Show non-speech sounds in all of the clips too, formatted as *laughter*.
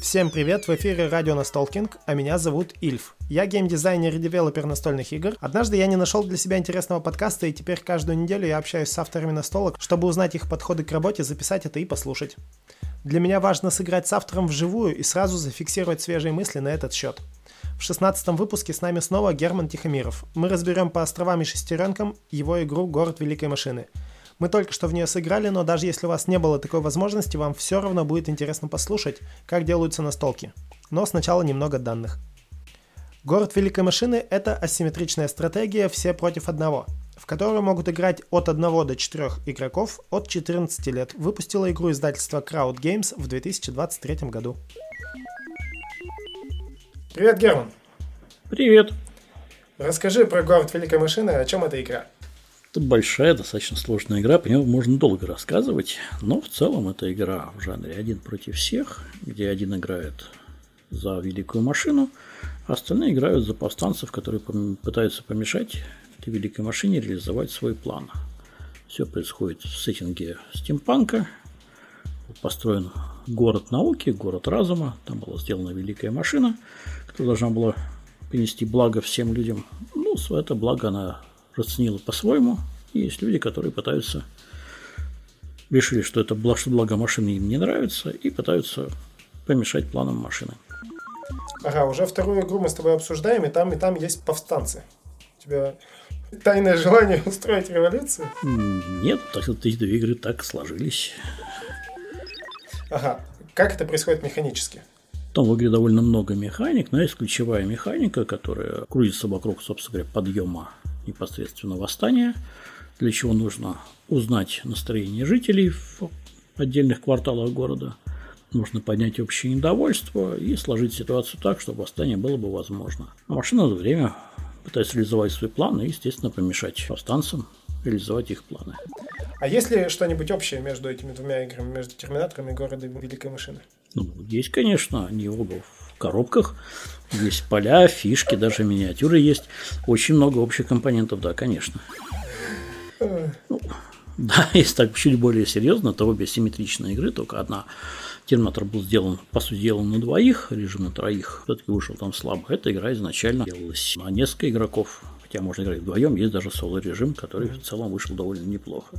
Всем привет, в эфире радио Настолкинг, а меня зовут Ильф. Я геймдизайнер и девелопер настольных игр. Однажды я не нашел для себя интересного подкаста, и теперь каждую неделю я общаюсь с авторами настолок, чтобы узнать их подходы к работе, записать это и послушать. Для меня важно сыграть с автором вживую и сразу зафиксировать свежие мысли на этот счет. В 16 выпуске с нами снова Герман Тихомиров. Мы разберем по островам и шестеренкам его игру «Город Великой Машины». Мы только что в нее сыграли, но даже если у вас не было такой возможности, вам все равно будет интересно послушать, как делаются настолки. Но сначала немного данных. Город Великой Машины – это асимметричная стратегия «все против одного», в которую могут играть от 1 до 4 игроков от 14 лет. Выпустила игру издательство Crowd Games в 2023 году. Привет, Герман. Привет. Расскажи про город Великой Машины, о чем эта игра? Это большая, достаточно сложная игра, по ней можно долго рассказывать, но в целом это игра в жанре один против всех, где один играет за великую машину, а остальные играют за повстанцев, которые пытаются помешать этой великой машине реализовать свой план. Все происходит в сеттинге стимпанка. Построен город науки, город разума. Там была сделана великая машина, которая должна была принести благо всем людям. Ну, это благо она расценила по-своему. И есть люди, которые пытаются решили, что это что благо машины им не нравится, и пытаются помешать планам машины. Ага, уже вторую игру мы с тобой обсуждаем, и там, и там есть повстанцы. У тебя тайное желание *laughs* устроить революцию? Нет, так вот эти две игры так сложились. Ага, как это происходит механически? Там в игре довольно много механик, но есть ключевая механика, которая крутится вокруг, собственно говоря, подъема непосредственно восстания, для чего нужно узнать настроение жителей в отдельных кварталах города, нужно поднять общее недовольство и сложить ситуацию так, чтобы восстание было бы возможно. А машина за время пытается реализовать свой план и, естественно, помешать повстанцам реализовать их планы. А есть ли что-нибудь общее между этими двумя играми, между Терминатором и Городом Великой Машины? Ну, есть, конечно, они оба в коробках, есть поля, фишки, даже миниатюры есть. Очень много общих компонентов, да, конечно. Ну, да, *laughs* если так чуть более серьезно, то обе симметричные игры, только одна Терминатор был сделан, по сути дела, на двоих, режим на троих, все-таки вышел там слабо. Эта игра изначально делалась на несколько игроков, хотя можно играть вдвоем, есть даже соло-режим, который в целом вышел довольно неплохо.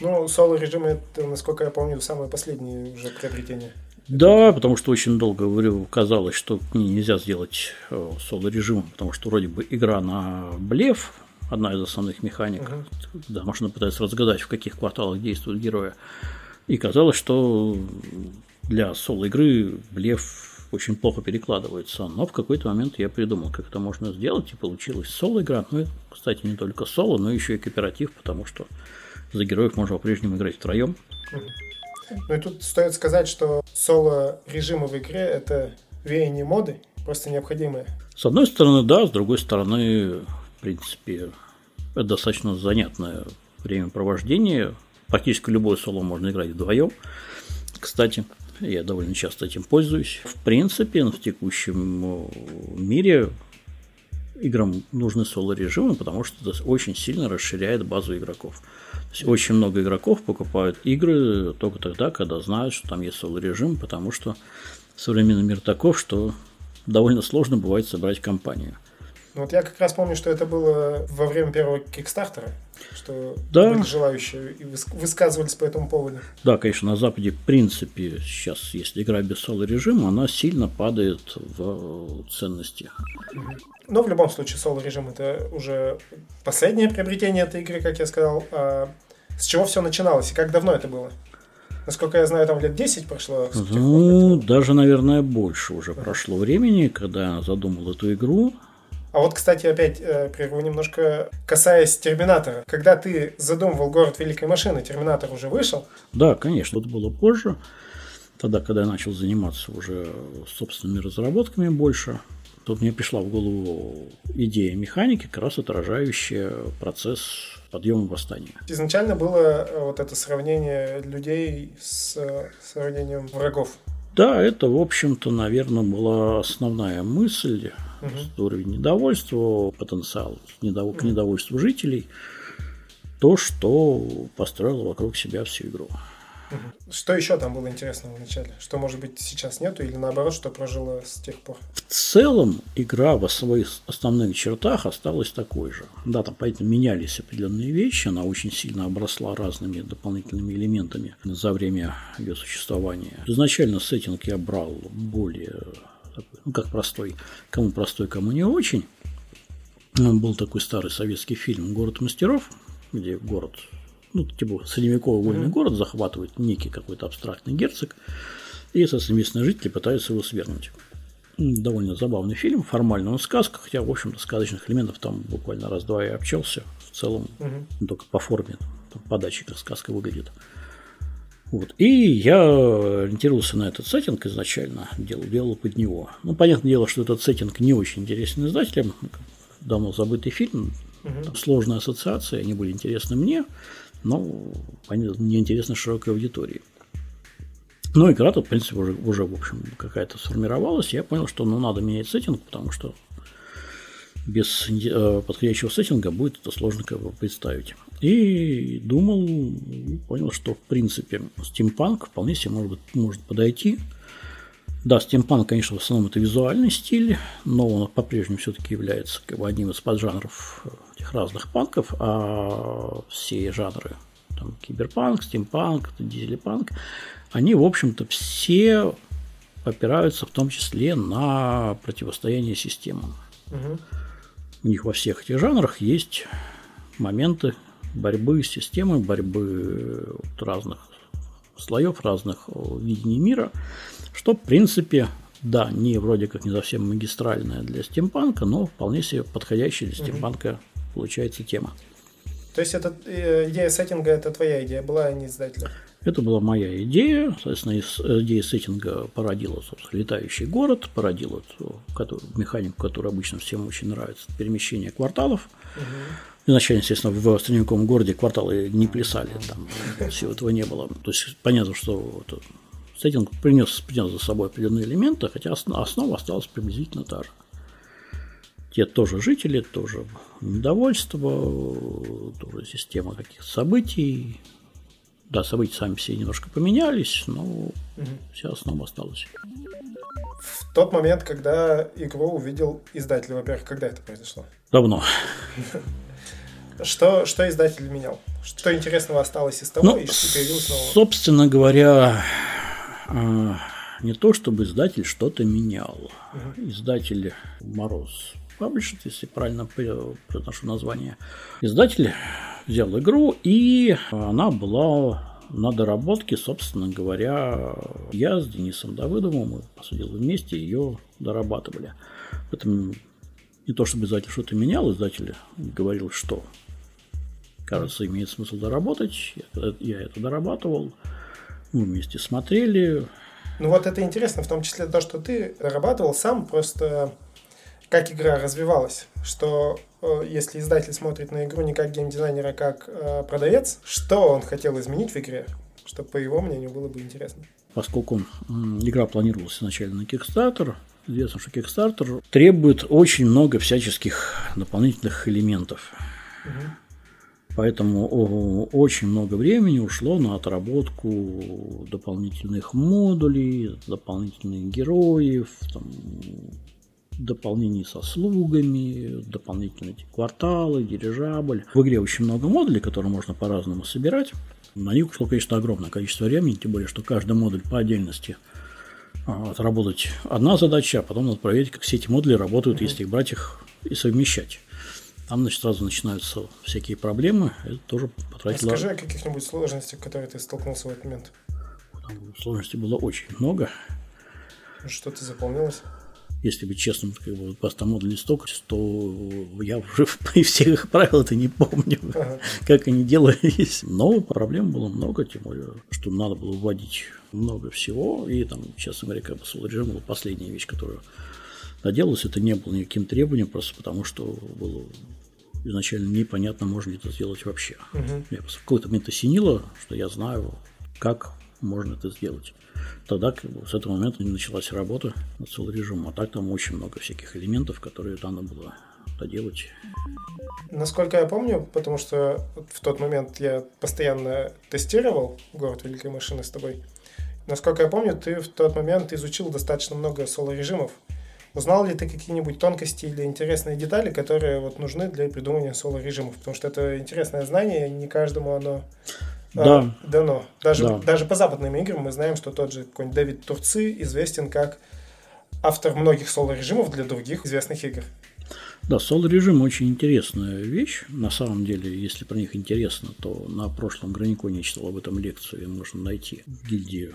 Ну, соло-режим, это, насколько я помню, самое последнее уже приобретение. Да, потому что очень долго казалось, что нельзя сделать э, соло-режимом, потому что вроде бы игра на блеф, одна из основных механик. Угу. Да, машина пытается разгадать, в каких кварталах действуют герои. И казалось, что для соло-игры блеф очень плохо перекладывается. Но в какой-то момент я придумал, как это можно сделать, и получилась соло-игра. Ну и, кстати, не только соло, но еще и кооператив, потому что за героев можно по-прежнему играть втроем. Ну и тут стоит сказать, что соло-режимы в игре – это веяние моды, просто необходимые. С одной стороны, да, с другой стороны, в принципе, это достаточно занятное времяпровождение. Практически любой соло можно играть вдвоем. Кстати, я довольно часто этим пользуюсь. В принципе, в текущем мире играм нужны соло-режимы, потому что это очень сильно расширяет базу игроков. То есть очень много игроков покупают игры только тогда, когда знают, что там есть соло-режим, потому что современный мир таков, что довольно сложно бывает собрать компанию. Ну, вот я как раз помню, что это было во время первого Кикстартера, что да. были желающие и высказывались по этому поводу. Да, конечно, на Западе, в принципе, сейчас, если игра без соло-режима, она сильно падает в ценности. Но в любом случае, соло-режим это уже последнее приобретение этой игры, как я сказал. А с чего все начиналось и как давно это было? Насколько я знаю, там лет 10 прошло. Ну, даже, наверное, больше уже прошло времени, когда задумал эту игру. А вот, кстати, опять э, прерву немножко, касаясь Терминатора. Когда ты задумывал город Великой Машины, Терминатор уже вышел? Да, конечно, это было позже. Тогда, когда я начал заниматься уже собственными разработками больше, тут мне пришла в голову идея механики, как раз отражающая процесс подъема восстания. Изначально было э, вот это сравнение людей с э, сравнением врагов. Да, это, в общем-то, наверное, была основная мысль, угу. уровень недовольства, потенциал недов... к недовольству жителей, то, что построило вокруг себя всю игру. Что еще там было интересного в начале? Что, может быть, сейчас нету или наоборот, что прожило с тех пор? В целом игра в своих основных чертах осталась такой же. Да, там, поэтому менялись определенные вещи, она очень сильно обросла разными дополнительными элементами за время ее существования. Изначально сеттинг я брал более ну, как простой, кому простой, кому не очень. Был такой старый советский фильм «Город мастеров», где город ну, типа средневековый вольный mm-hmm. город захватывает некий какой-то абстрактный герцог, и, соответственно, местные жители пытаются его свергнуть. Довольно забавный фильм, формально он сказка, хотя, в общем-то, сказочных элементов там буквально раз-два и общался. В целом, угу. только по форме, там, подачи, как сказка выглядит. Вот. И я ориентировался на этот сеттинг изначально, делал, делал под него. Ну, понятное дело, что этот сеттинг не очень интересен издателям. Давно забытый фильм, угу. сложная ассоциация, они были интересны мне но мне интересно широкой аудитории. Но игра тут, в принципе, уже, уже в общем, какая-то сформировалась. Я понял, что ну, надо менять сеттинг, потому что без э, подходящего сеттинга будет это сложно как бы представить. И думал, понял, что в принципе стимпанк вполне себе может, может подойти. Да, стимпанк, конечно, в основном это визуальный стиль, но он по-прежнему все-таки является как бы, одним из поджанров этих разных панков, а все жанры, там, киберпанк, стимпанк, дизелепанк, они, в общем-то, все опираются в том числе на противостояние системам. Угу. У них во всех этих жанрах есть моменты борьбы с системой, борьбы разных слоев, разных видений мира, что, в принципе, да, не вроде как не совсем магистральная для стимпанка, но вполне себе подходящая для стимпанка получается тема. То есть это э, идея сеттинга это твоя идея была, а не издателя? Это была моя идея. Соответственно, идея сеттинга породила, собственно, летающий город, породила эту который, механику, которая обычно всем очень нравится, перемещение кварталов. Угу. Изначально, естественно, в средневековом городе кварталы не плясали, там всего этого не было. То есть понятно, что сеттинг принес, принес за собой определенные элементы, хотя основа осталась приблизительно та же. Те тоже жители, тоже недовольство, тоже система каких-то событий. Да, события сами все немножко поменялись, но угу. вся основа осталась. В тот момент, когда игру увидел издатель, во-первых, когда это произошло? Давно. *laughs* Что, что издатель менял? Что интересного осталось из того, ну, и что появилось нового? Собственно говоря, не то чтобы издатель что-то менял. Издатель Мороз Published, если правильно произношу название. Издатель взял игру, и она была на доработке, собственно говоря, я с Денисом Давыдовым, мы, посудили вместе, ее дорабатывали. Поэтому не то, чтобы издатель что-то менял, издатель говорил, что, кажется, имеет смысл доработать. Я это дорабатывал. Мы вместе смотрели. Ну вот это интересно, в том числе то, что ты дорабатывал сам, просто как игра развивалась, что э, если издатель смотрит на игру не как геймдизайнер, а как э, продавец, что он хотел изменить в игре, чтобы по его мнению было бы интересно. Поскольку игра планировалась изначально на Kickstarter, известно, что Kickstarter требует очень много всяческих дополнительных элементов. Угу. Поэтому очень много времени ушло на отработку дополнительных модулей, дополнительных героев, там, дополнений со слугами, дополнительные кварталы, дирижабль. В игре очень много модулей, которые можно по-разному собирать. На них ушло, конечно, огромное количество времени, тем более, что каждый модуль по отдельности а, отработать одна задача, а потом надо проверить, как все эти модули работают, mm-hmm. если их брать их и совмещать. Там, значит, сразу начинаются всякие проблемы. Это тоже потратило... Расскажи о каких-нибудь сложностях, которые ты столкнулся в этот момент. Там сложностей было очень много. Что-то заполнилось? если быть честным, как бы постамод листок, то я уже *laughs* при всех правил это не помню, ага. как они делались. Но проблем было много, тем более, что надо было вводить много всего. И там, честно говоря, как бы режим была последняя вещь, которую доделалась. Это не было никаким требованием, просто потому что было изначально непонятно, можно ли это сделать вообще. Угу. Я в какой-то момент осенило, что я знаю, как можно это сделать тогда как бы, с этого момента началась работа над целым режимом. А так там очень много всяких элементов, которые надо было доделать. Насколько я помню, потому что в тот момент я постоянно тестировал город Великой Машины с тобой, насколько я помню, ты в тот момент изучил достаточно много соло-режимов. Узнал ли ты какие-нибудь тонкости или интересные детали, которые вот нужны для придумывания соло-режимов? Потому что это интересное знание, не каждому оно да. а, дано. Даже, Да. даже по западным играм мы знаем, что тот же какой-нибудь Дэвид Турци известен как автор многих соло-режимов для других известных игр. Да, соло-режим очень интересная вещь. На самом деле, если про них интересно, то на прошлом Граниконе я читал об этом лекцию, ее можно найти в гильдии.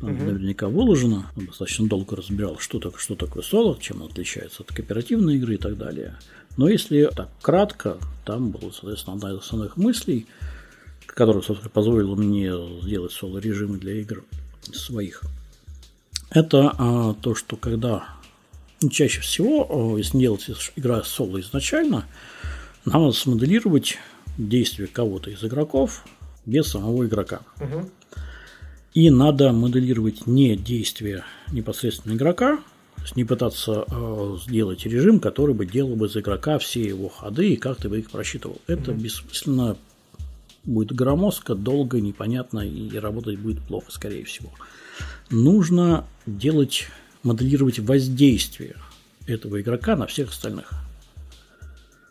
Там наверняка выложено. Он достаточно долго разбирал, что, так, что такое соло, чем он отличается от кооперативной игры и так далее. Но если так кратко, там была, соответственно, одна из основных мыслей, которая, собственно, позволила мне сделать соло-режимы для игр своих. Это а, то, что когда ну, чаще всего, э, если делать игра соло изначально, нам надо смоделировать действие кого-то из игроков без самого игрока. Мгм. И надо моделировать не действия непосредственно игрока, то есть не пытаться э, сделать режим, который бы делал бы за игрока все его ходы и как-то бы их просчитывал. Это бессмысленно будет громоздко, долго, непонятно и работать будет плохо, скорее всего. Нужно делать, моделировать воздействие этого игрока на всех остальных.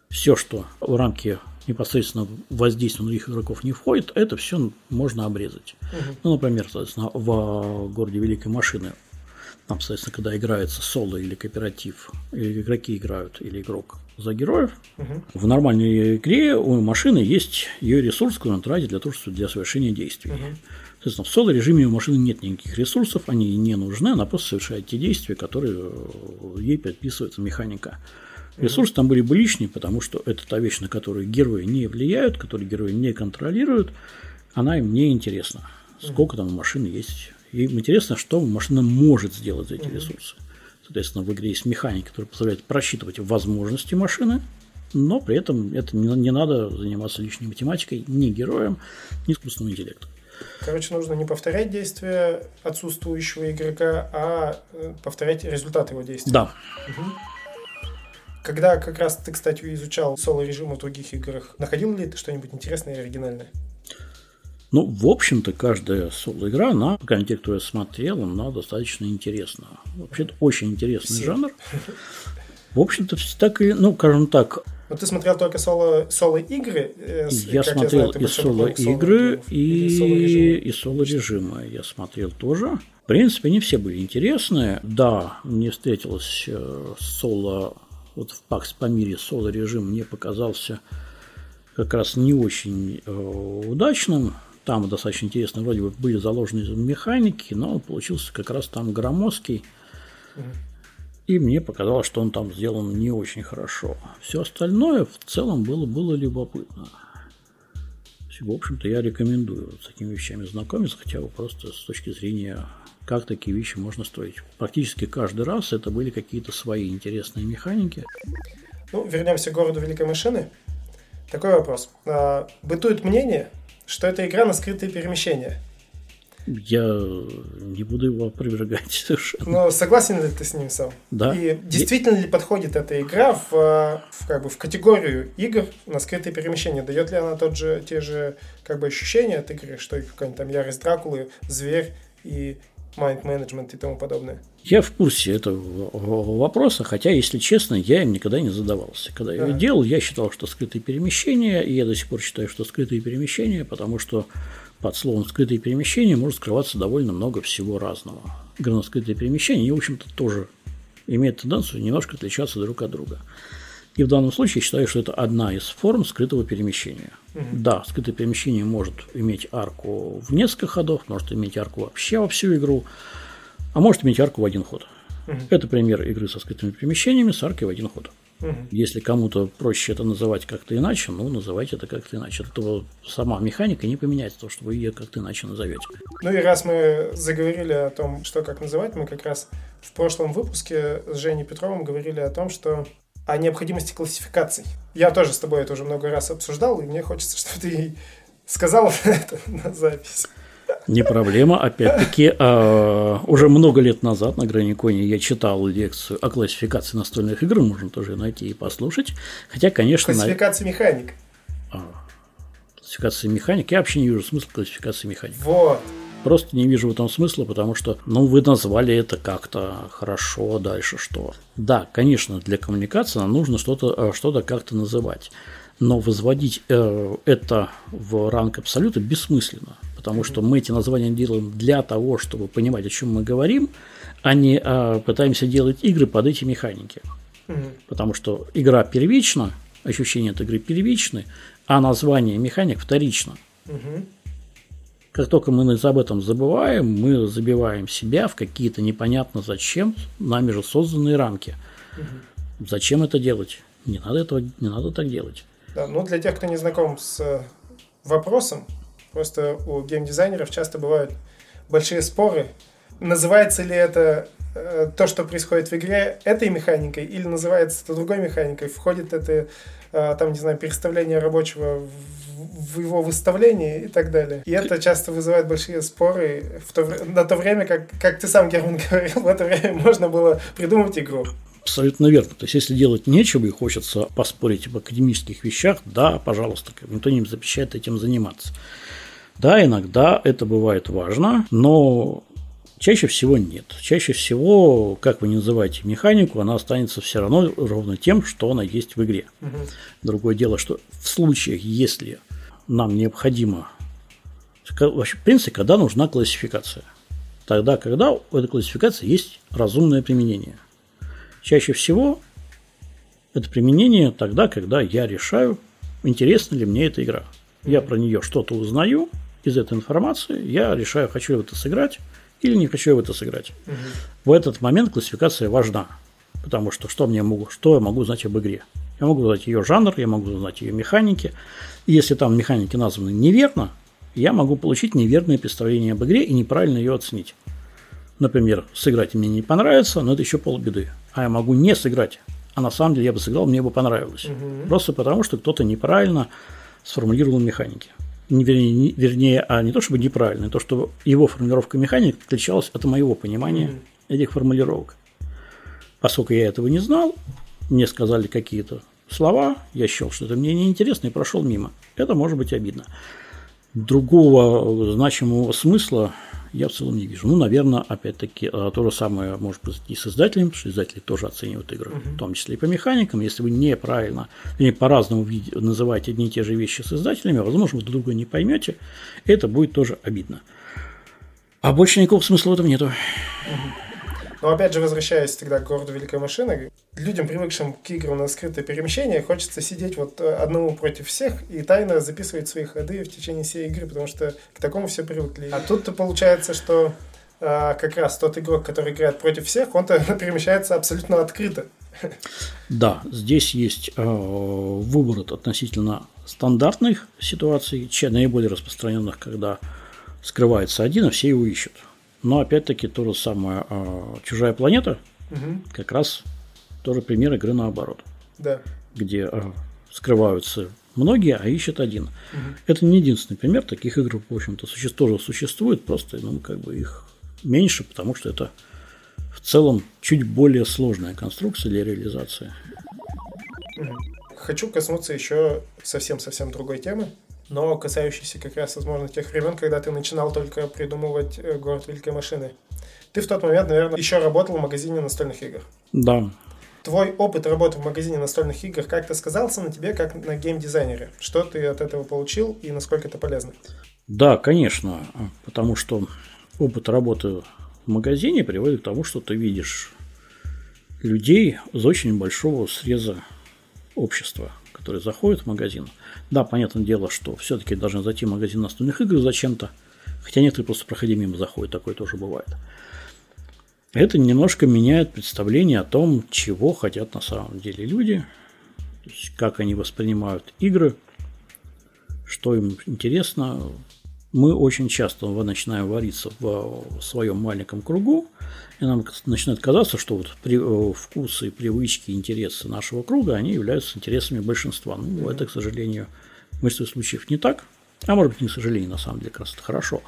Все, что в рамки непосредственно воздействия на других игроков не входит, это все можно обрезать. Ну, например, соответственно, в городе Великой Машины там, соответственно, когда играется соло или кооператив, или игроки играют, или игрок за героев, в нормальной игре у машины есть ее ресурс, который он тратит для того, чтобы для совершения действий. Соответственно, в соло режиме у машины нет никаких ресурсов, они не нужны, она просто совершает те действия, которые э, ей предписывается механика. Ресурсы там были бы лишние, потому что это та вещь, на которую герои не влияют, которую герои не контролируют, она им не интересна. Сколько там у машины есть. Им интересно, что машина может сделать за эти ресурсы. Соответственно, в игре есть механика, которая позволяет просчитывать возможности машины, но при этом это не, не надо заниматься лишней математикой ни героем, ни искусственным интеллектом. Короче, нужно не повторять действия отсутствующего игрока, а э, повторять результат его действий. Да, Когда как раз ты, кстати, изучал соло-режимы в других играх, находил ли ты что-нибудь интересное и оригинальное? Ну, в общем-то, каждая соло-игра, она, по крайней мере, те, кто я смотрел, она достаточно интересна. Вообще, это очень интересный Все. жанр. В общем-то, так и, ну, скажем так, Но ты смотрел только соло, соло-игры? э, я смотрел знаю, ты и соло-игры, и, и соло-режимы я смотрел тоже. В принципе, они все были интересные. Да, мне встретилось э, соло, вот в Пакс по мире соло-режим мне показался как раз не очень э, удачным. Там достаточно интересно, вроде бы были заложены механики, но он получился как раз там громоздкий. И мне показалось, что он там сделан не очень хорошо. Все остальное в целом было, было любопытно. В общем-то, я рекомендую с такими вещами знакомиться, хотя бы просто с точки зрения, как такие вещи можно строить. Практически каждый раз это были какие-то свои интересные механики. Ну, вернемся к городу Великой Машины. Такой вопрос. А, Бытует мнение, что это игра на скрытые перемещения. Я не буду его опровергать *laughs* совершенно. Но согласен ли ты с ним сам? Да. И действительно ли подходит эта игра в, а, в, как бы, в категорию игр на скрытые перемещения? Дает ли она тот же, те же как бы, ощущения от игры, что и какая-нибудь там ярость Дракулы, зверь и майнд менеджмент и тому подобное? Я в курсе этого вопроса, хотя, если честно, я им никогда не задавался. Когда я его делал, я считал, что скрытые перемещения, и я до сих пор считаю, что скрытые перемещения, потому что под словом скрытые перемещения может скрываться довольно много всего разного. Игра на скрытые перемещения, они, в общем-то, тоже имеют тенденцию немножко отличаться друг от друга. И в данном случае я считаю, что это одна из форм скрытого перемещения. Да, скрытое перемещение может иметь арку в несколько ходов, может иметь арку вообще во всю игру, а может иметь арку в один ход. Это пример игры со скрытыми перемещениями с аркой в один ход. Если кому-то проще это называть как-то иначе, ну, называйте это как-то иначе. Этого сама механика не поменяется, то, что вы ее как-то иначе назовете. Ну и раз мы заговорили о том, что как называть, мы как раз в прошлом выпуске с Женей Петровым говорили о том, что о необходимости классификаций. Я тоже с тобой это уже много раз обсуждал, и мне хочется, *laughs* чтобы ты сказал *laughs* это на запись. Не проблема. Опять-таки, э, уже много лет назад на грани кони я читал лекцию о классификации настольных игр, можно тоже найти и послушать. Хотя, конечно... Классификация на... механик. А, классификация механик. Я вообще не вижу смысла классификации механик. Вот. Просто не вижу в этом смысла, потому что, ну, вы назвали это как-то хорошо, дальше что? Да, конечно, для коммуникации нам нужно что-то э, что как-то называть, но возводить э, это в ранг абсолюта бессмысленно, потому что мы эти названия делаем для того, чтобы понимать, о чем мы говорим, а не э, пытаемся делать игры под эти механики. Потому что игра первична, ощущение от игры первичны, а название механик вторично. Угу. Как только мы об этом забываем, мы забиваем себя в какие-то непонятно зачем нами же созданные рамки. Угу. Зачем это делать? Не надо этого, не надо так делать. Да, ну для тех, кто не знаком с вопросом, просто у геймдизайнеров часто бывают большие споры. Называется ли это э, то, что происходит в игре, этой механикой, или называется это другой механикой? Входит это, э, там, не знаю, переставление рабочего в его выставлении и так далее. И это часто вызывает большие споры в то, на то время, как, как ты сам, Герман, *laughs* говорил, в это время можно было придумать игру. Абсолютно верно. То есть, если делать нечего и хочется поспорить об академических вещах, да, пожалуйста, никто не запрещает этим заниматься. Да, иногда это бывает важно, но чаще всего нет. Чаще всего, как вы не называете механику, она останется все равно ровно тем, что она есть в игре. Угу. Другое дело, что в случаях, если нам необходимо, вообще, в принципе, когда нужна классификация. Тогда, когда у этой классификации есть разумное применение. Чаще всего это применение тогда, когда я решаю, интересна ли мне эта игра. Я про нее что-то узнаю, из этой информации я решаю, хочу я в это сыграть или не хочу я в это сыграть. Угу. В этот момент классификация важна, потому что что мне могу, что я могу знать об игре. Я могу знать ее жанр, я могу знать ее механики, если там механики названы неверно, я могу получить неверное представление об игре и неправильно ее оценить. Например, сыграть мне не понравится, но это еще полбеды. А я могу не сыграть, а на самом деле я бы сыграл, мне бы понравилось. Угу. Просто потому, что кто-то неправильно сформулировал механики. Не, вернее, не, вернее, а не то чтобы неправильно, а то, что его формулировка механик отличалась от моего понимания угу. этих формулировок. Поскольку я этого не знал, мне сказали какие-то слова, я счел, что это мне неинтересно и прошел мимо. Это может быть обидно. Другого значимого смысла я в целом не вижу. Ну, наверное, опять-таки, а, то же самое может быть и с издателем, потому что издатели тоже оценивают игры, uh-huh. в том числе и по механикам. Если вы неправильно или по-разному называете одни и те же вещи с издателями, возможно, вы друг друга не поймете, это будет тоже обидно. А больше никакого смысла в этом нету. Uh-huh. Но опять же, возвращаясь тогда к городу Великой Машины, людям, привыкшим к играм на скрытое перемещение, хочется сидеть вот э, одному против всех и тайно записывать свои ходы в течение всей игры, потому что к такому все привыкли. А тут-то получается, что а, как раз тот игрок, который играет против всех, он-то *laughs* перемещается абсолютно открыто. Да, здесь есть э, выбор относительно стандартных ситуаций, наиболее распространенных, когда скрывается один, а все его ищут. Но опять-таки то же самое а, чужая планета, угу. как раз тоже пример игры наоборот. Да. Где а, скрываются многие, а ищет один. Угу. Это не единственный пример, таких игр, в общем-то, суще... тоже существует, просто ну, как бы их меньше, потому что это в целом чуть более сложная конструкция для реализации. Хочу коснуться еще совсем-совсем другой темы но касающийся как раз, возможно, тех времен, когда ты начинал только придумывать э, город великой машины. Ты в тот момент, наверное, еще работал в магазине настольных игр. Да. Твой опыт работы в магазине настольных игр как-то сказался на тебе, как на геймдизайнере? Что ты от этого получил и насколько это полезно? Да, конечно, потому что опыт работы в магазине приводит к тому, что ты видишь людей из очень большого среза общества, которые заходят в магазин. Да, понятное дело, что все-таки должны зайти в магазин настольных игр зачем-то, хотя некоторые просто проходя мимо заходят, такое тоже бывает. Это немножко меняет представление о том, чего хотят на самом деле люди, как они воспринимают игры, что им интересно. Мы очень часто начинаем вариться в своем маленьком кругу, и нам начинает казаться, что вот при, э, вкусы, привычки, интересы нашего круга, они являются интересами большинства. Ну, mm-hmm. это, к сожалению, в большинстве случаев не так. А может быть, не к сожалению, на самом деле, как раз это хорошо.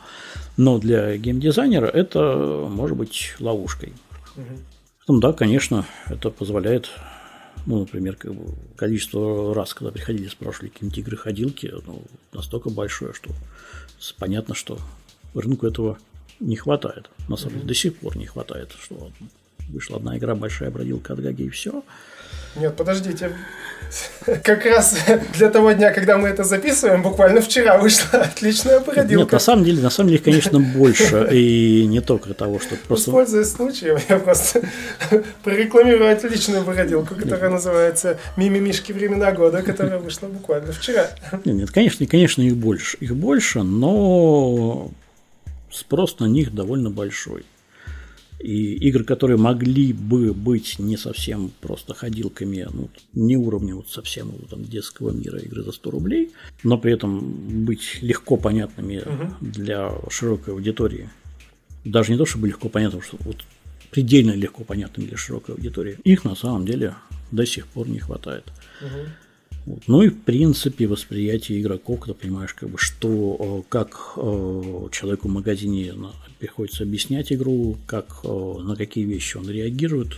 Но для геймдизайнера это может быть ловушкой. Угу. Потом, да, конечно, это позволяет, ну, например, как бы количество раз, когда приходили, спрашивали какие-нибудь игры-ходилки, ну, настолько большое, что понятно, что рынку этого не хватает. На самом деле, до сих пор не хватает, что вышла одна игра, большая бродилка от Гаги и все. Нет, подождите. Как раз для того дня, когда мы это записываем, буквально вчера вышла отличная бродилка. Нет, на самом деле, на самом деле, конечно, больше. И не только того, что просто... Используясь случаем, я просто прорекламирую отличную бродилку, которая называется «Мимимишки времена года», которая вышла буквально вчера. Нет, нет, конечно, конечно, их больше. Их больше, но спрос на них довольно большой. И игры, которые могли бы быть не совсем просто ходилками, ну, не уровня вот совсем вот, там, детского мира игры за 100 рублей, но при этом быть легко понятными угу. для широкой аудитории. Даже не то, чтобы легко понятно, что вот предельно легко понятными для широкой аудитории. Их на самом деле до сих пор не хватает. Угу. Вот. Ну и в принципе восприятие игроков, когда понимаешь, как бы, что, э, как э, человеку в магазине приходится объяснять игру, как, э, на какие вещи он реагирует,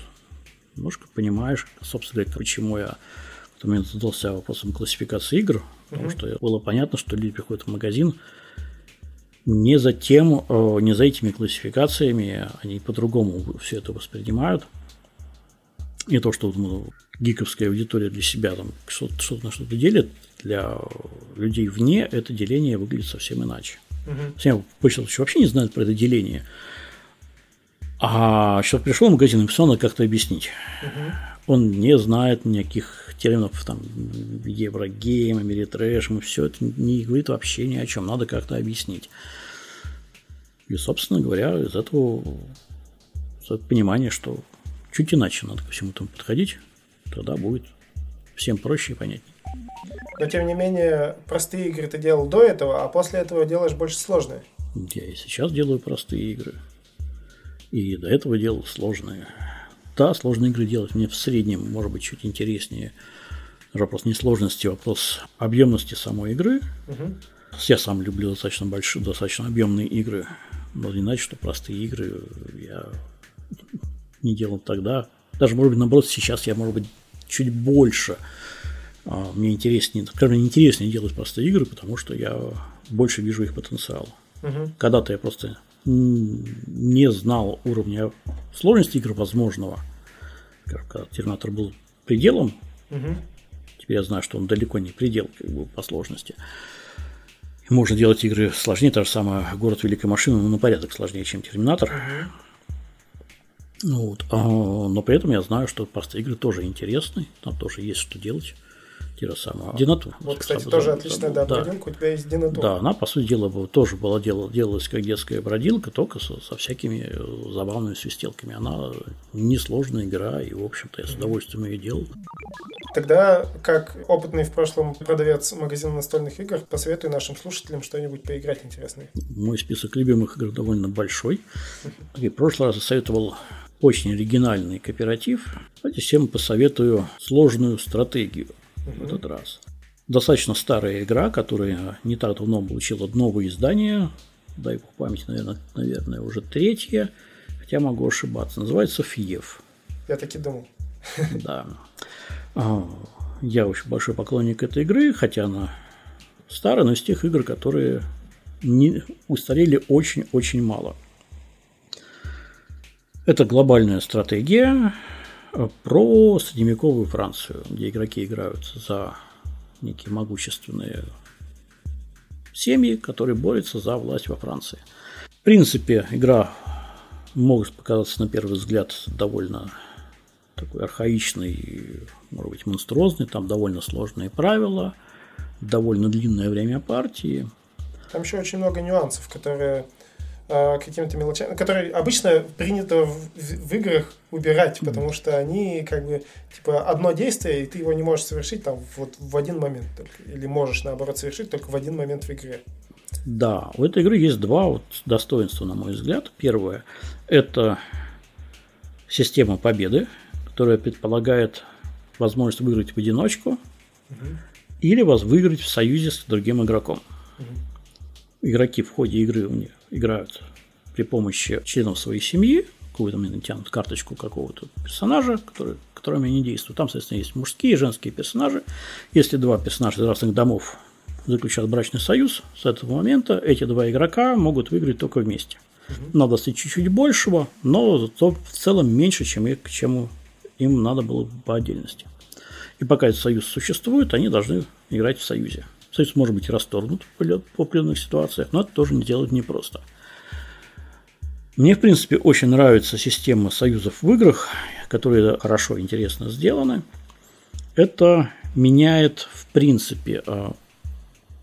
немножко понимаешь, собственно говоря, почему я в момент задался вопросом классификации игр, потому mm что было понятно, что люди приходят в магазин не за тем, не за этими классификациями, они по-другому все это воспринимают. Не то, что ну, гиковская аудитория для себя там что-то, что на что-то делит, для людей вне это деление выглядит совсем иначе. Угу. Я почитал, что вообще не знают про это деление. А сейчас пришел в магазин и все надо как-то объяснить. Угу. Он не знает никаких терминов, там, Еврогейм, Америтрэш, все это не говорит вообще ни о чем, надо как-то объяснить. И, собственно говоря, из этого, из этого понимания, что чуть иначе надо ко всему этому подходить, тогда будет всем проще и понятнее. Но тем не менее, простые игры ты делал до этого, а после этого делаешь больше сложные. Я и сейчас делаю простые игры. И до этого делал сложные. Да, сложные игры делать мне в среднем, может быть, чуть интереснее. Вопрос не сложности, вопрос объемности самой игры. Угу. Я сам люблю достаточно большие, достаточно объемные игры. Но не значит, что простые игры я не делал тогда. Даже, может быть, наоборот, сейчас я, может быть, чуть больше а, мне интереснее, скажем, интереснее делать простые игры, потому что я больше вижу их потенциал. Угу. Когда-то я просто не знал уровня сложности игр возможного. Когда Терминатор был пределом, угу. теперь я знаю, что он далеко не предел как бы, по сложности. Можно делать игры сложнее, та же самая город Великой Машины, но на порядок сложнее, чем Терминатор. Угу. Вот. А, но при этом я знаю, что простые игры тоже интересны, там тоже есть что делать. Те самое. Динатур. Вот, кстати, тоже забыл, отличная да, да. бродилка, у тебя есть Динатур. Да, она, по сути дела, тоже была делала, делалась как детская бродилка, только со, со всякими э, забавными свистелками. Она несложная игра, и, в общем-то, я с удовольствием ее делал. Тогда, как опытный в прошлом продавец магазина настольных игр, посоветую нашим слушателям что-нибудь поиграть интересное. Мой список любимых игр довольно большой. И в прошлый раз я советовал очень оригинальный кооператив. Давайте всем посоветую сложную стратегию в этот раз. Достаточно старая игра, которая не так давно получила новое издание. Дай бог памяти, наверное, наверное, уже третье. Хотя могу ошибаться. Называется Фиев. Я таки думал. *laughs* Да. А, я очень большой поклонник этой игры, хотя она старая, но из тех игр, которые не устарели очень-очень мало. Это глобальная стратегия про средневековую Францию, где игроки играют за некие могущественные семьи, которые борются за власть во Франции. В принципе, игра может показаться на первый взгляд довольно такой архаичный, может быть, монструозный, там довольно сложные правила, довольно длинное время партии. Там еще очень много нюансов, которые Э, какими-то мелочами, которые обычно принято в, в, в играх убирать, потому что они как бы типа одно действие, и ты его не можешь совершить там вот в один момент только. Или можешь, наоборот, совершить только в один момент в игре. Да, у этой игры есть два вот достоинства, на мой взгляд. Первое – это система победы, которая предполагает возможность выиграть в одиночку угу. или вас выиграть в союзе с другим игроком. Игроки в ходе игры у них играют при помощи членов своей семьи, какую-то момент тянут карточку какого-то персонажа, который, которыми они действуют. Там, соответственно, есть мужские и женские персонажи. Если два персонажа из разных домов заключают брачный союз, с этого момента эти два игрока могут выиграть только вместе. Надо достичь чуть-чуть большего, но зато в целом меньше, чем, их, чем им надо было по отдельности. И пока этот союз существует, они должны играть в союзе. Союз может быть расторгнут по определенных ситуациях, но это тоже не делать непросто. Мне, в принципе, очень нравится система союзов в играх, которые хорошо, интересно сделаны. Это меняет, в принципе, а,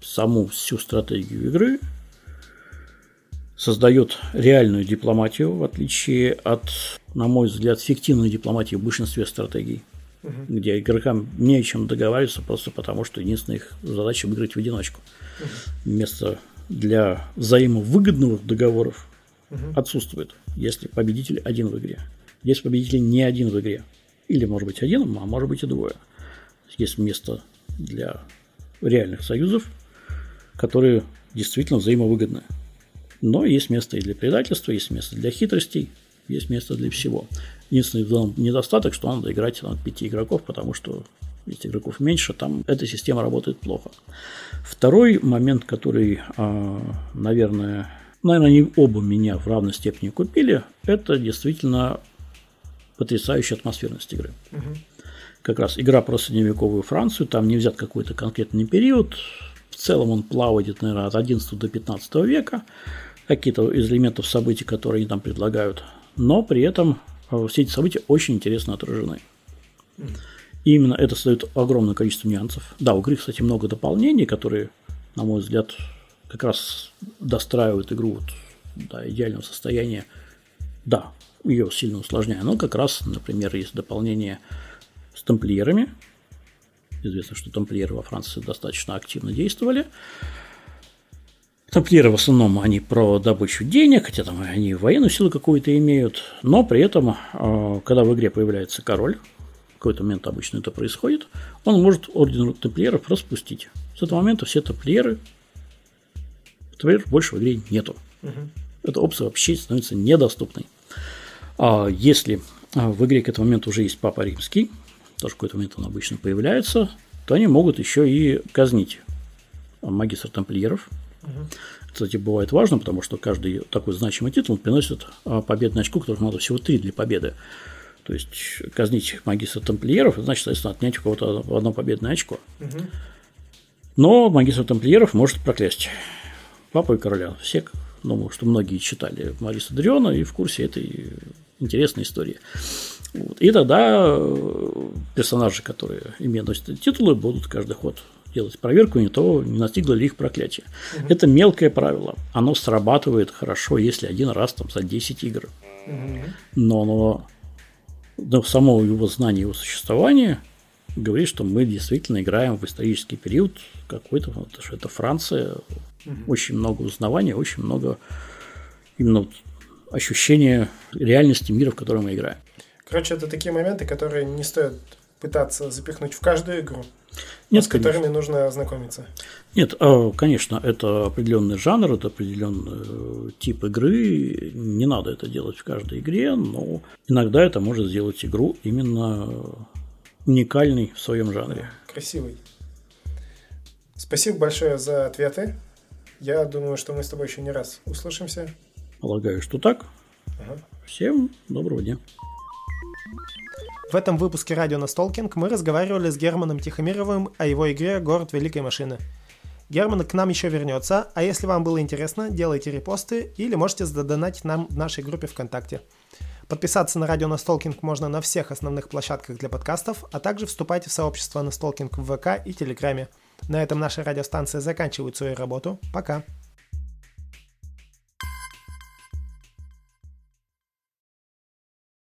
саму всю стратегию игры, создает реальную дипломатию, в отличие от, на мой взгляд, фиктивной дипломатии в большинстве стратегий, угу. где игрокам не о чем договариваться, просто потому что единственная их задача выиграть в одиночку. Угу. Место для взаимовыгодных договоров угу. отсутствует, если победитель один в игре. Здесь победитель не один в игре. Или может быть один, а может быть и двое. Есть место для реальных союзов, которые действительно взаимовыгодны. Но есть место и для предательства, есть место для хитростей, есть место для всего. Единственный недостаток, что надо играть на 5 игроков, потому что если игроков меньше, там эта система работает плохо. Второй момент, который, а, наверное, наверное, они оба меня в равной степени купили, это действительно потрясающая атмосферность игры. Угу. Как раз игра про средневековую Францию, там не взят какой-то конкретный период, в целом он плавает, наверное, от 11 до 15 века, какие-то из элементов событий, которые они там предлагают, но при этом э, все эти события очень интересно отражены. И именно это создает огромное количество нюансов. Да, у игры, кстати, много дополнений, которые, на мой взгляд, как раз достраивают игру вот до идеального состояния. Да, ее сильно усложняя, но как раз, например, есть дополнение с тамплиерами. Известно, что тамплиеры во Франции достаточно активно действовали. Тамплиеры в основном они про добычу денег, хотя там они военную силу какую-то имеют, но при этом, а, когда в игре появляется король, в какой-то момент обычно это происходит, он может орден тамплиеров распустить. С этого момента все тамплиеры Например, больше в игре нету. Угу. Эта опция вообще становится недоступной. А если а, в игре к этому моменту уже есть Папа Римский, тоже в какой-то момент он обычно появляется, то они могут еще и казнить магистр тамплиеров. Кстати, бывает важно, потому что каждый такой значимый титул приносит а, победное очко, которых надо всего три для победы. То есть казнить магистра тамплиеров, значит, соответственно, отнять у кого-то одно победное очко. Угу. Но магистр тамплиеров может проклясть папа и короля. Все, думаю, что многие читали Мариса Дриона и в курсе этой интересной истории. Вот. И тогда э, персонажи, которые имеют носят титулы, будут каждый ход делать проверку, не то не настигло ли их проклятие. Угу. Это мелкое правило. Оно срабатывает хорошо, если один раз там за 10 игр. Угу. Но оно но само его знание его существования говорит, что мы действительно играем в исторический период какой-то, что это Франция, Угу. Очень много узнавания, очень много именно ощущения реальности мира, в котором мы играем. Короче, это такие моменты, которые не стоит пытаться запихнуть в каждую игру, Нет, с которыми конечно. нужно ознакомиться. Нет, а, конечно, это определенный жанр, это определенный э, тип игры. Не надо это делать в каждой игре, но иногда это может сделать игру именно уникальной в своем жанре. Красивый. Спасибо большое за ответы. Я думаю, что мы с тобой еще не раз услышимся. Полагаю, что так. Ага. Всем доброго дня. В этом выпуске радио Настолкинг мы разговаривали с Германом Тихомировым о его игре «Город Великой Машины». Герман к нам еще вернется, а если вам было интересно, делайте репосты или можете задонатить нам в нашей группе ВКонтакте. Подписаться на радио Настолкинг можно на всех основных площадках для подкастов, а также вступайте в сообщество Настолкинг в ВК и Телеграме. На этом наша радиостанция заканчивает свою работу. Пока.